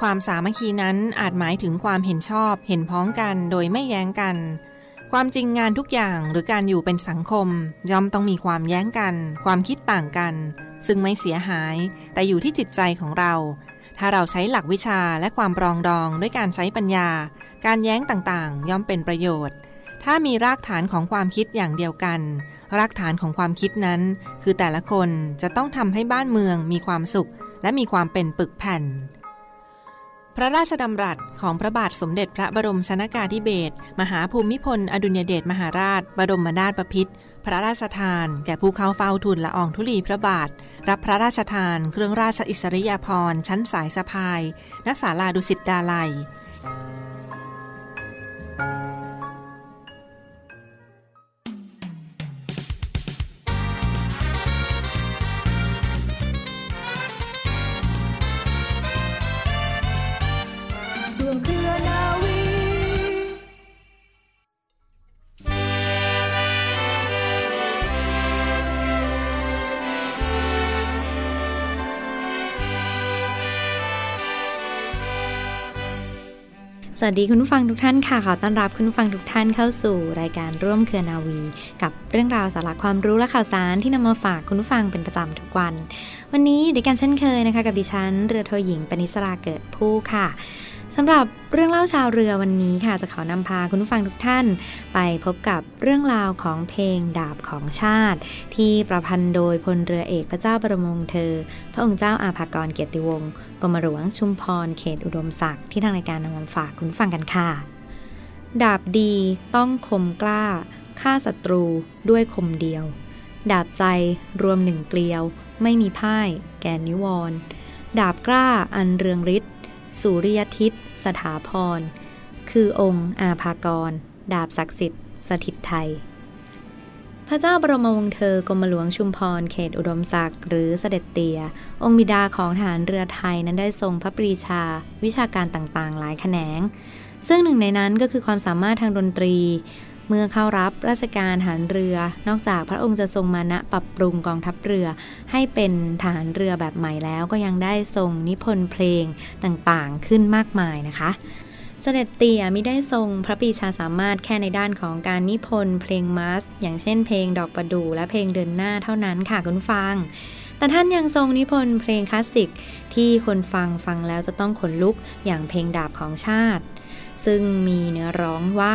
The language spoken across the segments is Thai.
ความสามัคคีนั้นอาจหมายถึงความเห็นชอบเห็นพ้องกันโดยไม่แย้งกัน ความจริงงานทุกอย่างหรือการอยู่เป็นสังคม ย่อมต้องมีความแย้งกัน ความคิดต่างกัน ซึ่งไม่เสียหาย แต่อยู่ที่จิตใจของเรา ถ้าเราใช้หลักวิชาและความปรองดองด้วยการใช้ปัญญา การแย้งต่างๆ ย่อมเป็นประโยชน์ ถ้ามีรากฐานของความคิดอย่างเดียวกันรากฐานของความคิดนั้น คือแต่ละคนจะต้องทำให้บ้านเมืองมีความสุข และมีความเป็นปึกแผ่น พระราชดำรัสของพระบาทสมเด็จพระบรมชนากาธิเบศรมหาภูมิพล อดุลยเดชมหาราช บรมนาถบพิตรพระราชทาน แก่ผู้เข้าเฝ้าทูลละอองธุลีพระบาท รับพระราชทาน เครื่องราชอิสริยาภรณ์ชั้นสายสะพายณศาลาดุสิตดาลัย สวัสดีคุณผู้ฟังทุกท่านค่ะ ขอต้อนรับคุณผู้ฟังทุกท่านเข้าสู่รายการร่วมเครือนาวี กับเรื่องราวสาระความรู้และข่าวสารที่นำมาฝากคุณผู้ฟังเป็นประจำทุกวัน วันนี้ด้วยกันเช่นเคยนะคะ กับดิฉันเรือโทหญิงปนิสราเกิดผู้ค่ะ สำหรับเรื่องเล่าชาวเรือวันนี้ค่ะจะขอนำพาคุณผู้ฟังทุกท่าน ไปพบกับเรื่องราวของเพลงดาบของชาติ ที่ประพันธ์โดยพลเรือเอกพระเจ้าบรมงเธอ พระองค์เจ้าอาภากรเกียรติวงศ์กรมหลวงชุมพรเขตอุดมศักดิ์ที่ทางรายการนำมาฝากคุณฟังกันค่ะ ดาบดีต้องคมกล้าฆ่าศัตรูด้วยคมเดียว ดาบใจรวมหนึ่งเกลียว ไม่มีพ่าย แกนนิวร ดาบกล้าอันเรืองฤทธิ์ สุริยทิตสถาพร คือองค์อาภากร ดาบศักดิ์สิทธิ์ สถิตไทย พระเจ้าบรมวงศ์เธอกรมหลวงชุมพร เขตอุดมศักดิ์หรือเสด็จเตียองค์บิดาของฐานเรือไทยนั้นได้ทรงพระปรีชา วิชาการต่างๆ หลายแขนง ซึ่งหนึ่งในนั้นก็คือความสามารถทางดนตรี เมื่อเข้ารับราชการทหารเรือ นอกจากพระองค์จะทรงมานะปรับปรุงกองทัพเรือ ให้เป็นทหารเรือแบบใหม่แล้วก็ยังได้ทรงนิพนธ์เพลงต่างๆ ขึ้นมากมายนะคะเสด็จเตี่ยมิได้ทรงพระปีชาสามารถแค่ในด้านของการนิพนธ์เพลงมาสอย่างเช่นเพลงดอกประดู่และเพลงเดินหน้าเท่านั้นค่ะคุณฟัง แต่ท่านยังทรงนิพนธ์เพลงคลาสสิกที่คนฟังฟังแล้วจะต้องขนลุกอย่างเพลงดาบของชาติ ซึ่งมีเนื้อร้องว่า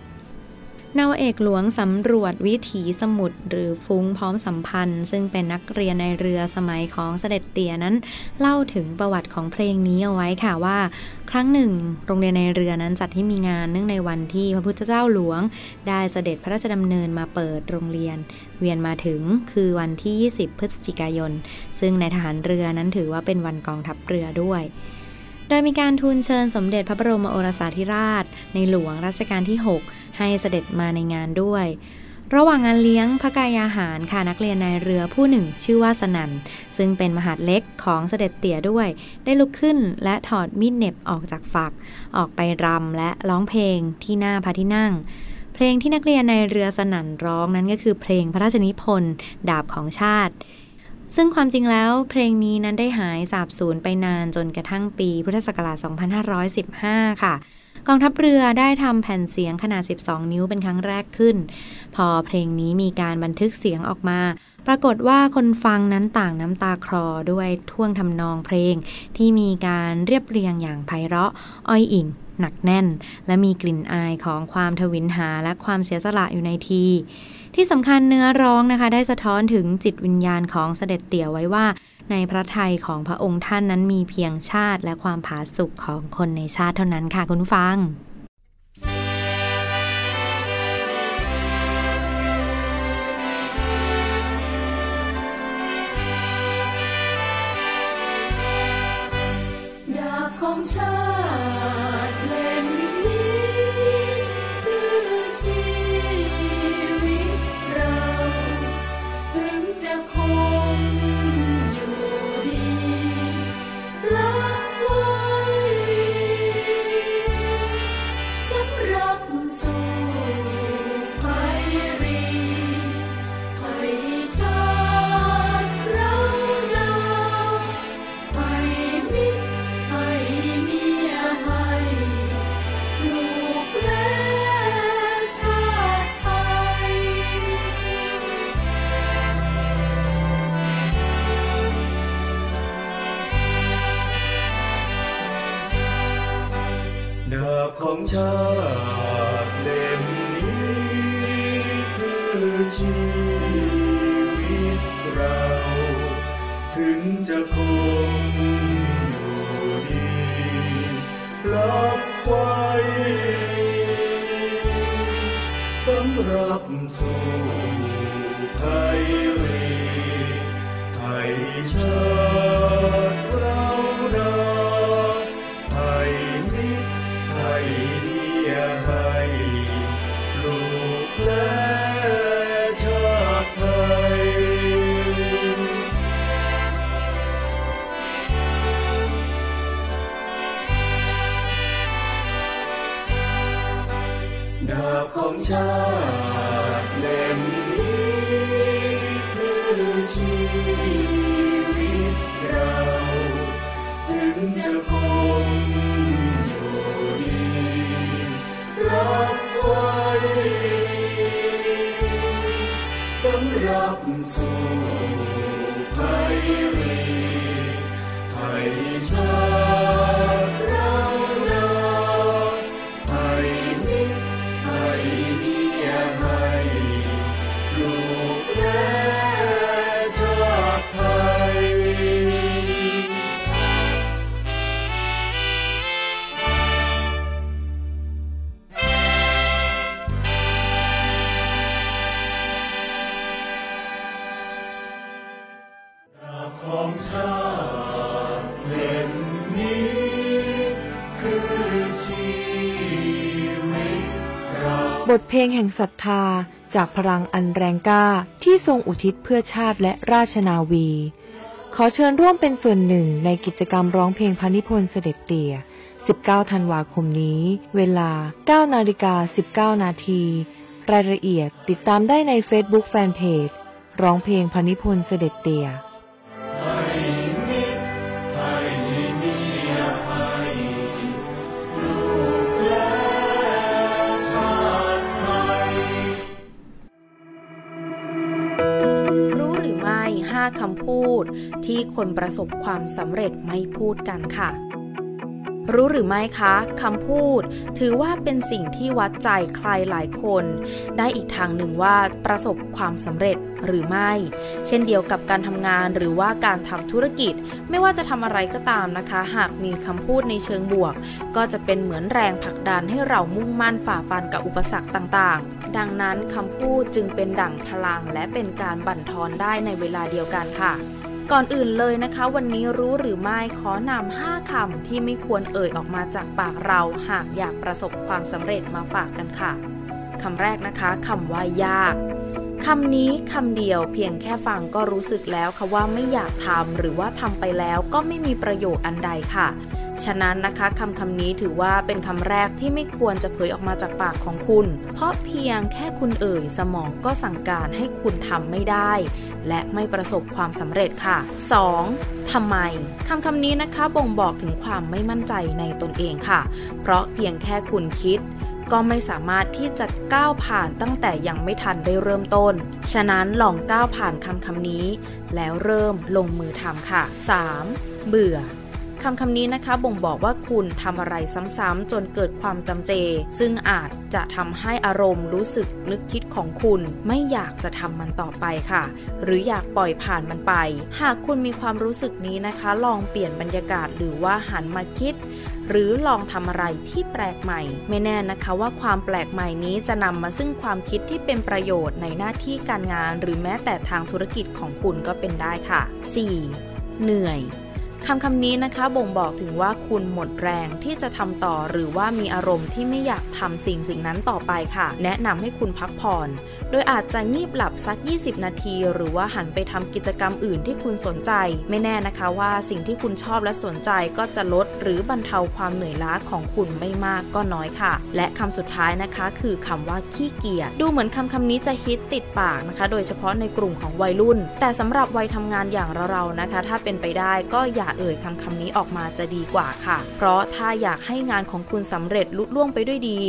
นาวเอกหลวงสำรวจวิถีสมุทรหรือฟุ้งพร้อมสัมพันธ์ ซึ่งเป็นนักเรียนในเรือสมัยของเสด็จเตี่ยนั้น เล่าถึงประวัติของเพลงนี้เอาไว้ค่ะว่า ครั้งหนึ่ง โรงเรียนในเรือนั้นจัดให้มีงานเนื่องในวันที่พระพุทธเจ้าหลวง ได้เสด็จพระราชดำเนินมาเปิดโรงเรียน เวียนมาถึงคือวันที่ 20 พฤศจิกายน ซึ่งในทหารเรือนั้นถือว่าเป็นวันกองทัพเรือด้วยโดยมีการทูลเชิญสมเด็จพระบรมโอรสาธิราช ในหลวงรัชกาลที่ 6 ให้เสด็จมาในงานด้วย ระหว่างงานเลี้ยงพระกายาหารค่ะนักเรียนในเรือผู้หนึ่งชื่อว่าสนันซึ่งเป็นมหาดเล็กของเสด็จเตี่ยด้วย ได้ลุกขึ้นและถอดมีดเน็บออกจากฝัก ออกไปรำและร้องเพลงที่หน้าพระที่นั่งเพลงที่นักเรียนในเรือสนันร้องนั้นก็คือเพลงพระราชนิพนธ์ดาบของชาติ ซึ่งความจริงแล้วเพลงนี้นั้นได้หายสาบสูญไปนานจนกระทั่งปีพุทธศักราช 2515 ค่ะ กองทัพเรือได้ทำแผ่นเสียงขนาด 12 นิ้วเป็นครั้งแรกขึ้น พอเพลงนี้มีการบันทึกเสียงออกมา ปรากฏว่าคนฟังนั้นต่างน้ำตาคลอด้วยท่วงทำนองเพลง ที่มีการเรียบเรียงอย่างไพเราะอ้อยอิงหนักแน่น และมีกลิ่นอายของความทวินหาและความเสียสละอยู่ในที ที่สำคัญเนื้อร้องนะคะ ได้สะท้อนถึงจิตวิญญาณของเสด็จเตี่ยวไว้ว่า ในพระทัยของพระองค์ท่านนั้นมีเพียงชาติและความผาสุกของคนในชาติเท่านั้นค่ะคุณฟังของ บทเพลงแห่งศรัทธาจากพลังอันแรงกล้าที่ทรงอุทิศเพื่อชาติและราชนาวี ขอเชิญร่วมเป็นส่วนหนึ่งในกิจกรรมร้องเพลงพระนิพนธ์เสด็จเตี่ย 19 ธันวาคมนี้ เวลา 9 นาฬิกา 19 นาที รายละเอียดติดตามได้ใน Facebook Fanpage ร้องเพลงพระนิพนธ์เสด็จเตี่ย 5 คำพูด ที่คนประสบความสำเร็จไม่พูดกันค่ะ รู้หรือไม่คะคำพูด ถือว่าเป็นสิ่งที่วัดใจใครหลายคน ได้อีกทางหนึ่งว่าประสบความสำเร็จหรือไม่ เช่นเดียวกับการทำงานหรือว่าการทำธุรกิจ ไม่ว่าจะทำอะไรก็ตามนะคะ หากมีคำพูดในเชิงบวก ก็จะเป็นเหมือนแรงผลักดันให้เรามุ่งมั่นฝ่าฟันกับอุปสรรคต่างๆ ดังนั้นคำพูดจึงเป็นดั่งพลังและเป็นการบั่นทอนได้ในเวลาเดียวกันค่ะ ก่อนอื่นเลยนะคะ วันนี้รู้หรือไม่ขอนำ5คำที่ไม่ควรเอ่ยออกมาจากปากเรา หากอยากประสบความสำเร็จมาฝากกันค่ะคำแรกนะคะคำว่ายาก คำนี้คำเดียวเพียงแค่ฟังก็รู้สึกแล้วค่ะว่าไม่อยากทำหรือว่าทำไปแล้วก็ไม่มีประโยชน์อันใดค่ะ ฉะนั้นนะคะคำคำนี้ถือว่าเป็นคำแรกที่ไม่ควรจะเผยออกมาจากปากของคุณ เพราะเพียงแค่คุณเอ่ยสมองก็สั่งการให้คุณทำไม่ได้ และไม่ประสบความสำเร็จค่ะ 2. ทำไมคำคำนี้นะคะบ่งบอกถึงความไม่มั่นใจในตนเองค่ะ เพราะเพียงแค่คุณคิด ก็ไม่สามารถที่จะก้าวผ่านตั้งแต่ยังไม่ทันได้เริ่มต้น ฉะนั้นลองก้าวผ่านคำคำนี้ แล้วเริ่มลงมือทำค่ะ 3. เบื่อคำคำนี้นะคะบ่งบอกว่าคุณทำอะไรซ้ำๆจนเกิดความจำเจ ซึ่งอาจจะทำให้อารมณ์รู้สึกนึกคิดของคุณ ไม่อยากจะทำมันต่อไปค่ะ หรืออยากปล่อยผ่านมันไป หากคุณมีความรู้สึกนี้นะคะ ลองเปลี่ยนบรรยากาศหรือว่าหันมาคิด หรือลองทำอะไรที่แปลกใหม่ ไม่แน่นะคะว่าความแปลกใหม่นี้จะนำมาซึ่งความคิดที่เป็นประโยชน์ในหน้าที่การงาน หรือแม้แต่ทางธุรกิจของคุณก็เป็นได้ค่ะ 4. เหนื่อย คำคำนี้นะคะบ่งบอกถึงว่าคุณหมดแรงที่จะทำต่อหรือว่ามีอารมณ์ที่ไม่อยากทำสิ่งสิ่งนั้นต่อไปค่ะ แนะนำให้คุณพักผ่อน โดยอาจจะงีบหลับสัก 20 นาที หรือว่าหันไปทำกิจกรรมอื่นที่คุณสนใจ ไม่แน่นะคะว่าสิ่งที่คุณชอบและสนใจก็จะลด หรือบรรเทาความเหนื่อยล้าของคุณไม่มากก็น้อยค่ะ และคำสุดท้ายนะคะ คือคำว่าขี้เกียจดูเหมือนคำคำนี้จะฮิตติดปากนะคะ โดยเฉพาะในกลุ่มของวัยรุ่น แต่สำหรับวัยทำงานอย่างเราๆนะคะ ถ้าเป็นไปได้ก็อย่าเอ่ยคำคำนี้ออกมาจะดีกว่าค่ะ เพราะถ้าอยากให้งานของคุณสำเร็จลุล่วงไปด้วยดี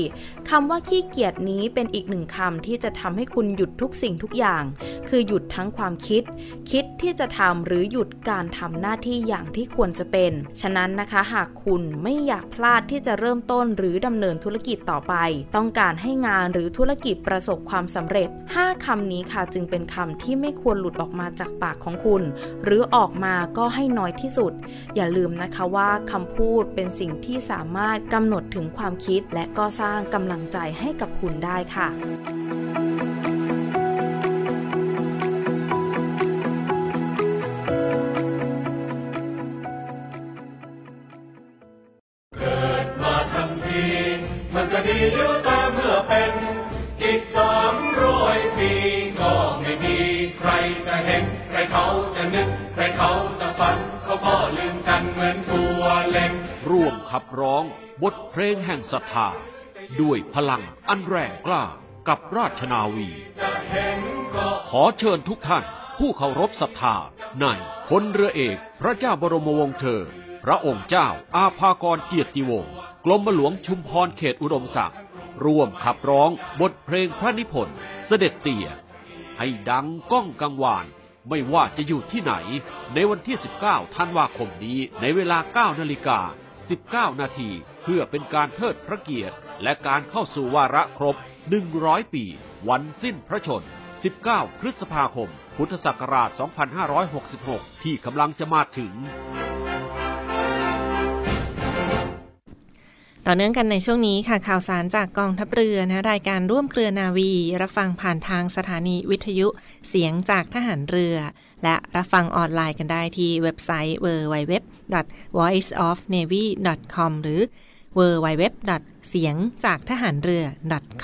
คำว่าขี้เกียจนี้เป็นอีกหนึ่งคำที่จะทำให้คุณหยุดทุกสิ่งทุกอย่าง คือหยุดทั้งความคิด คิดที่จะทำหรือหยุดการทำหน้าที่อย่างที่ควรจะเป็น ฉะนั้นนะคะหากคุณไม่อยากพลาดที่จะเริ่มต้นหรือดำเนินธุรกิจต่อไป ต้องการให้งานหรือธุรกิจประสบความสำเร็จ 5คำนี้ค่ะจึงเป็นคำที่ไม่ควรหลุดออกมาจากปากของคุณ หรือออกมาก็ให้น้อยที่สุดอย่าลืมนะคะว่าคำพูดเป็นสิ่งที่สามารถกำหนดถึงความคิด และก็สร้างกำลังใจให้กับคุณได้ค่ะ งแห่งศรัทธา ด้วยพลังอันแรงกล้ากับราชนาวี ขอเชิญทุกท่านผู้เคารพศรัทธาในพลเรือเอกพระเจ้าบรมวงศ์เธอ พระองค์เจ้าอาภากรเกียรติวงศ์กรมหลวงชุมพรเขตอุดมศักดิ์ร่วมขับร้องบทเพลงพระนิพนธ์เสด็จเตี่ย ให้ดังก้องกังวานไม่ว่าจะอยู่ที่ไหน ในวันที่ 19 ธันวาคมนี้ในเวลา 9 นาฬิกา 19 นาที เพื่อเป็นการเทิดพระเกียรติ และการเข้าสู่วาระครบ 100 ปี วันสิ้นพระชน 19 พฤษภาคม พุทธศักราช 2566 ที่กำลังจะมาถึง ต่อเนื่องกันในช่วงนี้ค่ะข่าวสารจากกองทัพเรือนะรายการร่วมเครือนาวี รับฟังผ่านทางสถานีวิทยุเสียงจากทหารเรือ และรับฟังออนไลน์กันได้ที่เว็บไซต์ www.voiceofnavy.com หรือ www. เสียงจากทหารเรือ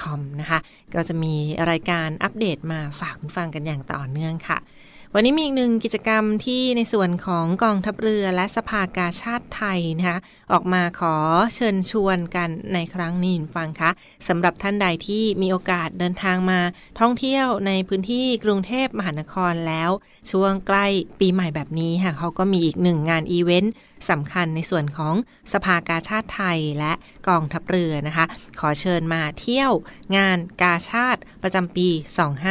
.com นะคะ ก็จะมีรายการอัปเดตมาฝากคุณฟังกันอย่างต่อเนื่องค่ะ วันนี้มีอีกหนึ่งกิจกรรมที่ในส่วนของกองทัพเรือและสภากาชาติไทยนะคะออกมาขอเชิญชวนกันในครั้งนี้ฟังคะสำหรับท่านใดที่มีโอกาสเดินทางมาท่องเที่ยวในพื้นที่กรุงเทพมหานครแล้ว ช่วงใกล้ปีใหม่แบบนี้ค่ะเขาก็มีอีกหนึ่งงานอีเวนต์สำคัญในส่วนของสภากาชาติไทยและกองทัพเรือนะคะ ขอเชิญมาเที่ยวงานกาชาติประจำปี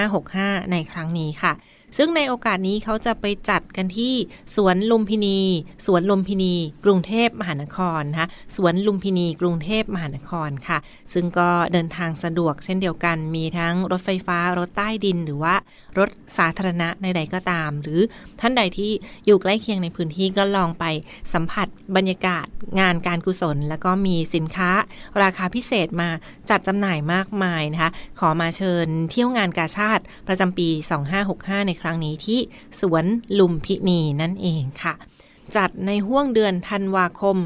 2565 ในครั้งนี้ค่ะ ซึ่งในโอกาสนี้เขาจะไปจัดกันที่สวนลุมพินี สวนลุมพินี กรุงเทพมหานครนะคะสวนลุมพินีกรุงเทพมหานครค่ะ ซึ่งก็เดินทางสะดวกเช่นเดียวกันมีทั้งรถไฟฟ้ารถใต้ดิน หรือว่ารถสาธารณะใดๆก็ตาม หรือท่านใดที่อยู่ใกล้เคียงในพื้นที่ก็ลองไปสัมผัสบรรยากาศงานการกุศล แล้วก็มีสินค้าราคาพิเศษมาจัดจำหน่ายมากมายนะคะขอมาเชิญเที่ยวงานกาชาติประจำปี 2565 ในครั้งนี้ที่ที่สวนลุมพินีนั่นเองค่ะ จัดในห่วงเดือนธันวาคม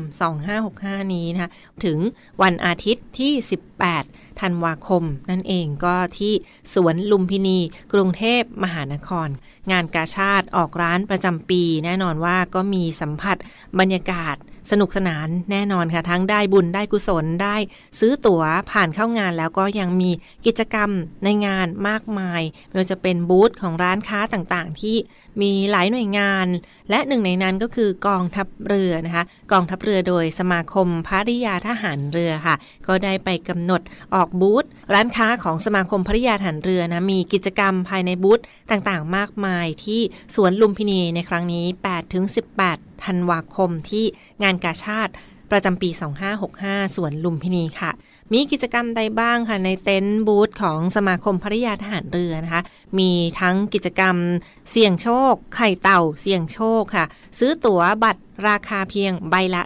2565 นี้นะคะถึงวันอาทิตย์ที่ 18 ธันวาคม นั่นเองก็ที่สวนลุมพินี กรุงเทพมหานคร งานกาชาติออกร้านประจำปี แน่นอนว่าก็มีสัมผัสบรรยากาศสนุกสนานแน่นอนค่ะ ทั้งได้บุญได้กุศลได้ ซื้อตั๋วผ่านเข้างานแล้วก็ยังมีกิจกรรมในงานมากมายไม่ว่าจะเป็นบูธของร้านค้าต่างๆ ที่มีหลายหน่วยงาน และหนึ่งในนั้นก็คือกองทัพเรือนะคะ กองทัพเรือโดยสมาคมภริยาทหารเรือค่ะ ก็ได้ไปกำหนดออกบูธร้านค้าของสมาคมภริยาทหารเรือนะมีกิจกรรมภายในบูธต่างๆ มากมายที่สวนลุมพินีในครั้งนี้ 8-18 ธันวาคมที่งานกาชาติประจำปี 2565 สวนลุมพินีค่ะ มีกิจกรรมใดบ้างค่ะ ในเต็นท์บูธของสมาคมภริยาทหารเรือนะคะ มีทั้งกิจกรรมเสี่ยงโชค ไข่เต่าเสี่ยงโชคค่ะ ซื้อตั๋วบัตร ราคาเพียงใบละ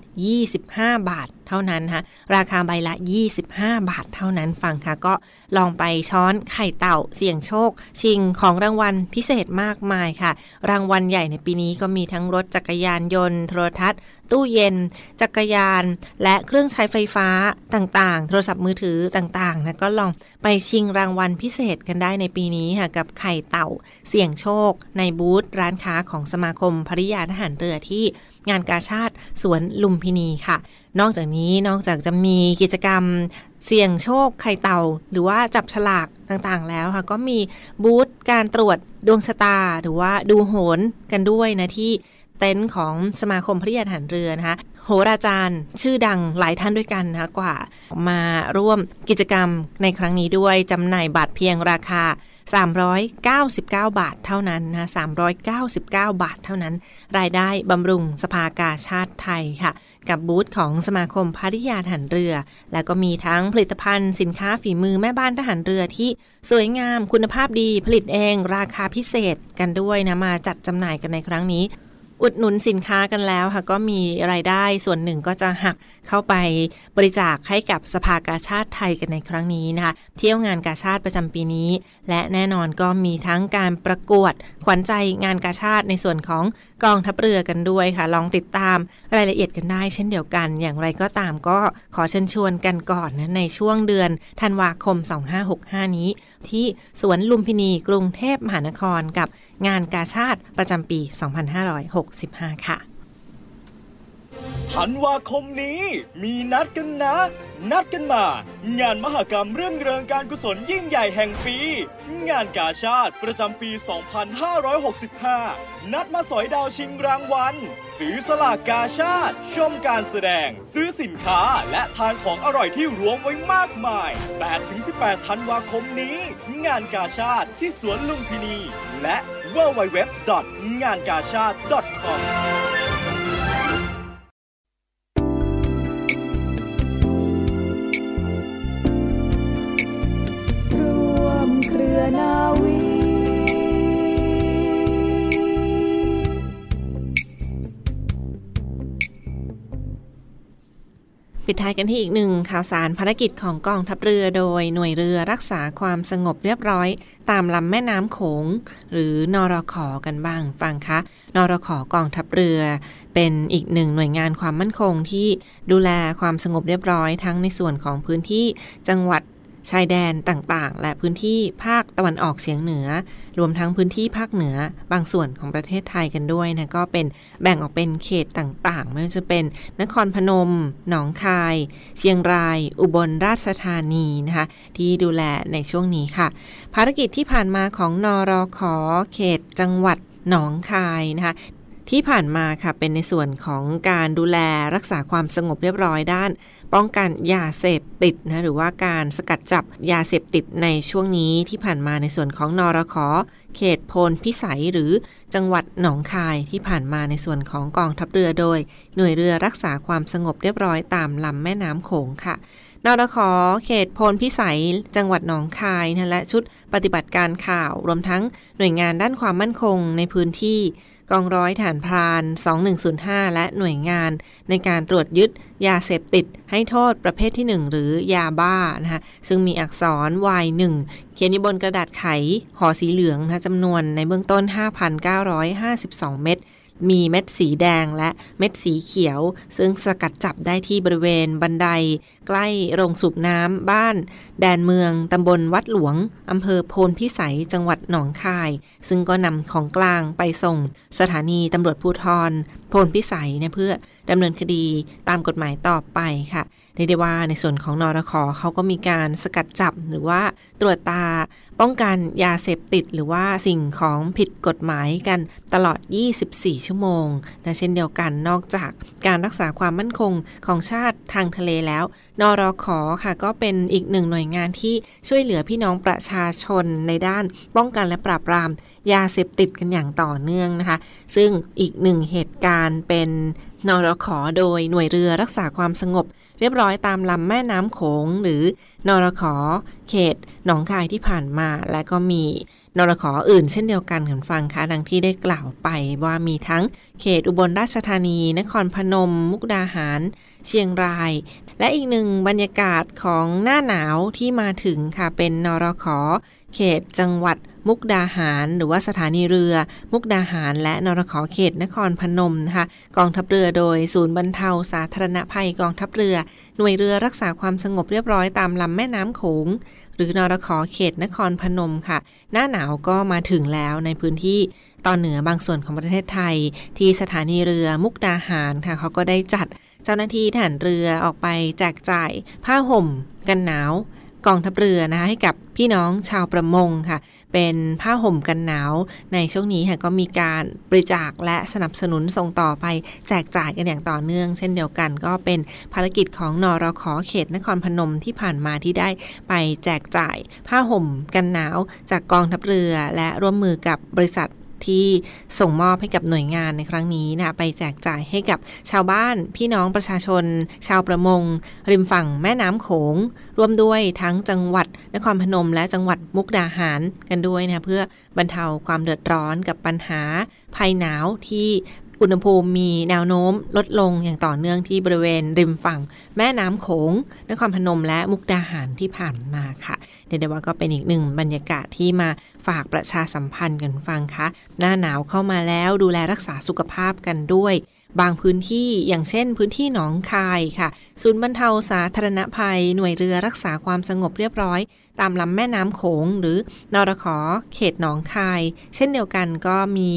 25 บาทเท่านั้นนะคะราคาใบละ 25 บาทเท่านั้นฟังค่ะ ก็ลองไปช้อนไข่เต่าเสี่ยงโชค ชิงของรางวัลพิเศษมากมายค่ะ รางวัลใหญ่ในปีนี้ก็มีทั้งรถจักรยานยนต์ โทรทัศน์ ตู้เย็น จักรยาน และเครื่องใช้ไฟฟ้าต่างๆ โทรศัพท์มือถือต่างๆนะก็ลองไปชิงรางวัลพิเศษกันได้ในปีนี้ค่ะกับไข่เต่าเสี่ยงโชค ในบูธร้านค้าของสมาคมภริยาทหารเรือที่ งานกาชาติสวนลุมพินีค่ะ นอกจากนี้นอกจากจะมีกิจกรรมเสี่ยงโชคไข่เต่า หรือว่าจับฉลากต่างๆแล้วค่ะ ก็มีบูธการตรวจดวงชะตา หรือว่าดูโหนกันด้วยนะที่เต็นท์ของสมาคมพระยาฐานเรือนะคะ โหราจารย์ ชื่อดังหลายท่านด้วยกันนะกว่า มาร่วมกิจกรรมในครั้งนี้ด้วยจำหน่ายบัตรเพียงราคา 399 บาทเท่านั้นนะ399 บาทเท่านั้น รายได้บำรุงสภากาชาติไทยค่ะ กับบูธของสมาคมพัทยาทหารเรือ แล้วก็มีทั้งผลิตภัณฑ์สินค้าฝีมือแม่บ้านทหารเรือที่สวยงามคุณภาพดีผลิตเองราคาพิเศษกันด้วยนะมาจัดจำหน่ายกันในครั้งนี้ อุดหนุนสินค้ากันแล้วค่ะ ก็มีรายได้ส่วนหนึ่งก็จะหักเข้าไปบริจาคให้กับสภากาชาติไทยกันในครั้งนี้นะคะ เที่ยวงานกาชาติประจำปีนี้ และแน่นอนก็มีทั้งการประกวดขวัญใจงานกาชาติในส่วนของกองทัพเรือกันด้วยค่ะ ลองติดตามรายละเอียดกันได้เช่นเดียวกัน อย่างไรก็ตามก็ขอเชิญชวนกันก่อนนะในช่วงเดือนธันวาคม 2565 นี้ ที่สวนลุมพินีกรุงเทพมหานครกับงานกาชาติประจำปี 2565 ค่ะธันวาคมนี้มีนัดกันนะ นัดกันมา งานมหกรรมเรื่องเริงการกุศลยิ่งใหญ่แห่งปี งานกาชาติประจำปี 2565 นัดมาสอยดาวชิงรางวัลซื้อสลากกาชาติ ชมการแสดง ซื้อสินค้าและทานของอร่อยที่รวมไว้มากมาย 8-18 ธันวาคมนี้ งานกาชาติที่สวนลุมพินี และ www.ngankasha.com ปิดท้ายกันที่อีกหนึ่งข่าวสารภารกิจของกองทัพเรือโดยหน่วยเรือรักษาความสงบเรียบร้อย ตามลำแม่น้ำโขง หรือนอรขอกันบ้างฟังคะนอรขอกองทัพเรือ เป็นอีกหนึ่งหน่วยงานความมั่นคงที่ดูแลความสงบเรียบร้อยทั้งในส่วนของพื้นที่จังหวัด ชายแดนต่างๆ และพื้นที่ภาคตะวันออกเฉียงเหนือ รวมทั้งพื้นที่ภาคเหนือบางส่วนของประเทศไทยกันด้วยนะก็เป็นแบ่งออกเป็นเขตต่างๆ ไม่ว่าจะเป็นนครพนม หนองคาย เชียงราย อุบลราชธานีนะคะที่ดูแลในช่วงนี้ค่ะ ภารกิจที่ผ่านมาของนอรอขอเขตจังหวัดหนองคายนะคะ ที่ผ่านมาค่ะเป็นในส่วนของการดูแลรักษาความสงบเรียบร้อยด้าน ป้องกันยาเสพติดนะหรือว่าการสกัดจับยาเสพติดในช่วงนี้ที่ผ่านมาในส่วนของนอรคอเขตโพนพิสัยหรือจังหวัดหนองคายที่ผ่านมาในส่วนของกองทัพเรือโดย หน่วยเรือรักษาความสงบเรียบร้อยตามลำแม่น้ำโขงค่ะนรขอเขตโพนพิสัย จังหวัดหนองคายนะและชุดปฏิบัติการข่าว รวมทั้งหน่วยงานด้านความมั่นคงในพื้นที่ กองร้อยฐานพราน 2105 และหน่วยงาน ในการตรวจยึดยาเสพติด ให้โทษประเภทที่ 1 หรือยาบ้านะคะซึ่งมีอักษร Y1 เขียนอยู่บนกระดาษไขห่อสีเหลืองนะจำนวนในเบื้องต้น 5,952 เม็ด มีเม็ดสีแดงและเม็ดสีเขียว ซึ่งสกัดจับได้ที่บริเวณบันได ใกล้โรงสูบน้ำบ้าน แดนเมืองตำบลวัดหลวงอำเภอโพนพิสัยจังหวัดหนองคาย ซึ่งก็นำของกลางไปส่ง สถานีตำรวจภูทรโพนพิสัยเนี่ยเพื่อ ดำเนินคดีตามกฎหมายต่อไปค่ะเรียกได้ว่าในส่วนของนอรคอเขาก็มีการสกัดจับหรือว่าตรวจตาป้องกันยาเสพติด หรือว่าสิ่งของผิดกฎหมายกันตลอด 24 ชั่วโมงนะเช่นเดียวกันนอกจากการรักษาความมั่นคงของชาติทางทะเลแล้ว นอรคอค่ะก็เป็นอีกหนึ่งหน่วยงานที่ช่วยเหลือพี่น้องประชาชนในด้านป้องกันและปราบปราม ยาเสพติดกันอย่างต่อเนื่องนะคะ ซึ่งอีกหนึ่งเหตุการณ์เป็นนรขอโดยหน่วยเรือรักษาความสงบ เรียบร้อยตามลำแม่น้ำโขงหรือนรขอเขตหนองคายที่ผ่านมา และก็มีนรขออื่นเช่นเดียวกันคุณฟังคะดังที่ได้กล่าวไปว่ามีทั้งเขตอุบลราชธานี นครพนม มุกดาหาร เชียงราย และอีกหนึ่งบรรยากาศของหน้าหนาวที่มาถึงค่ะเป็นนรขอเขตจังหวัด มุกดาหาร หรือว่าสถานีเรือ มุกดาหาร และนรขอเขตนครพนมนะคะกองทัพเรือโดยศูนย์บรรเทาสาธารณภัยกองทัพเรือ หน่วยเรือรักษาความสงบเรียบร้อยตามลำแม่น้ำโขงหรือนรขอเขตนครพนมค่ะ หน้าหนาวก็มาถึงแล้วในพื้นที่ตอนเหนือบางส่วนของประเทศไทย ที่สถานีเรือมุกดาหารค่ะเขาก็ได้จัดเจ้าหน้าที่ทหารเรือออกไปแจกจ่ายผ้าห่ม กันหนาว กองทัพเรือนะคะให้กับพี่น้องชาวประมงค่ะ เป็นผ้าห่มกันหนาว ในช่วงนี้ค่ะก็มีการบริจาคและสนับสนุนส่งต่อไปแจกจ่ายกันอย่างต่อเนื่อง เช่นเดียวกันก็เป็นภารกิจของนอรขอเขตนครพนมที่ผ่านมาที่ได้ไปแจกจ่ายผ้าห่มกันหนาว จากกองทัพเรือและร่วมมือกับบริษัท ที่ส่งมอบให้กับหน่วยงานในครั้งนี้นะไปแจกจ่ายให้กับชาวบ้านพี่น้องประชาชน ชาวประมง ริมฝั่งแม่น้ำโขงรวมด้วยทั้งจังหวัดนครพนมและจังหวัดมุกดาหารกันด้วยนะเพื่อบรรเทาความเดือดร้อนกับปัญหาภัยหนาวที่ อุณหภูมิมีแนวโน้มลดลงอย่างต่อเนื่องที่บริเวณริมฝั่ง แม่น้ำโขงนครพนมและมุกดาหารที่ผ่านมาค่ะเดี๋ยวว่าก็เป็นอีกหนึ่งบรรยากาศที่มาฝากประชาสัมพันธ์กันฟังคะหน้าหนาวเข้ามาแล้วดูแลรักษาสุขภาพกันด้วย บางพื้นที่อย่างเช่น พื้นที่หนองคายค่ะ ศูนย์บรรเทาสาธารณภัย หน่วยเรือรักษาความสงบเรียบร้อย ตามลำแม่น้ำโขง หรือนรขอเขตหนองคาย เช่นเดียวกันก็มี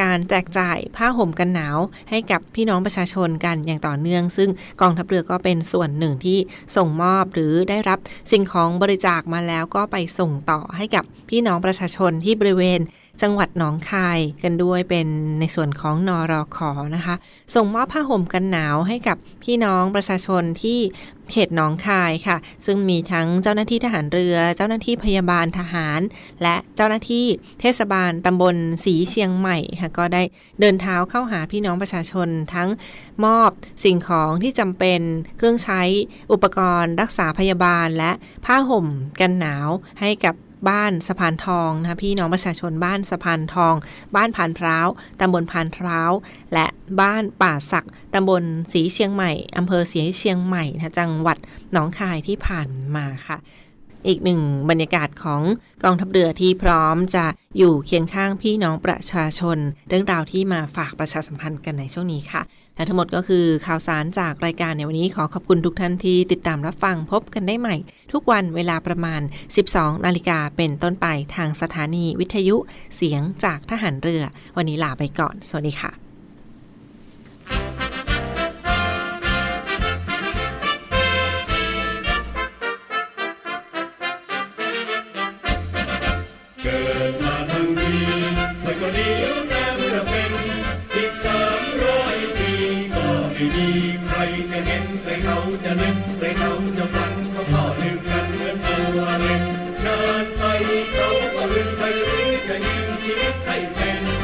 การแจกจ่ายผ้าห่มกันหนาวให้กับพี่น้องประชาชนกันอย่างต่อเนื่อง ซึ่งกองทัพเรือก็เป็นส่วนหนึ่งที่ส่งมอบหรือได้รับสิ่งของบริจาคมาแล้วก็ไปส่งต่อให้กับพี่น้องประชาชนที่บริเวณ จังหวัดหนองคายกันด้วยเป็นในส่วนของนอรอขอนะคะ ส่งมอบผ้าห่มกันหนาวให้กับพี่น้องประชาชนที่เขตหนองคายค่ะ ซึ่งมีทั้งเจ้าหน้าที่ทหารเรือ เจ้าหน้าที่พยาบาลทหาร และเจ้าหน้าที่เทศบาลตำบลสีเชียงใหม่ค่ะ ก็ได้เดินเท้าเข้าหาพี่น้องประชาชนทั้งมอบสิ่งของที่จำเป็นเครื่องใช้อุปกรณ์รักษาพยาบาลและผ้าห่มกันหนาวให้กับ บ้านสะพานทองนะคะพี่น้องประชาชนบ้านสะพานทอง บ้านพานพร้าวตำบลพานพร้าวและบ้านป่าศักตำบลสีเชียงใหม่อำเภอสีเชียงใหม่นะจังหวัดหนองคายที่ผ่านมาค่ะ อีกหนึ่งบรรยากาศของกองทัพเรือที่พร้อมจะอยู่เคียงข้างพี่น้องประชาชน เรื่องราวที่มาฝากประชาสัมพันธ์กันในช่วงนี้ค่ะ และทั้งหมดก็คือข่าวสารจากรายการในวันนี้ขอขอบคุณทุกท่านที่ติดตามรับฟังพบกันได้ใหม่ ทุกวันเวลาประมาณ 12 นาฬิกาเป็นต้นไปทางสถานีวิทยุเสียงจากทหารเรือ วันนี้ลาไปก่อน สวัสดีค่ะ They went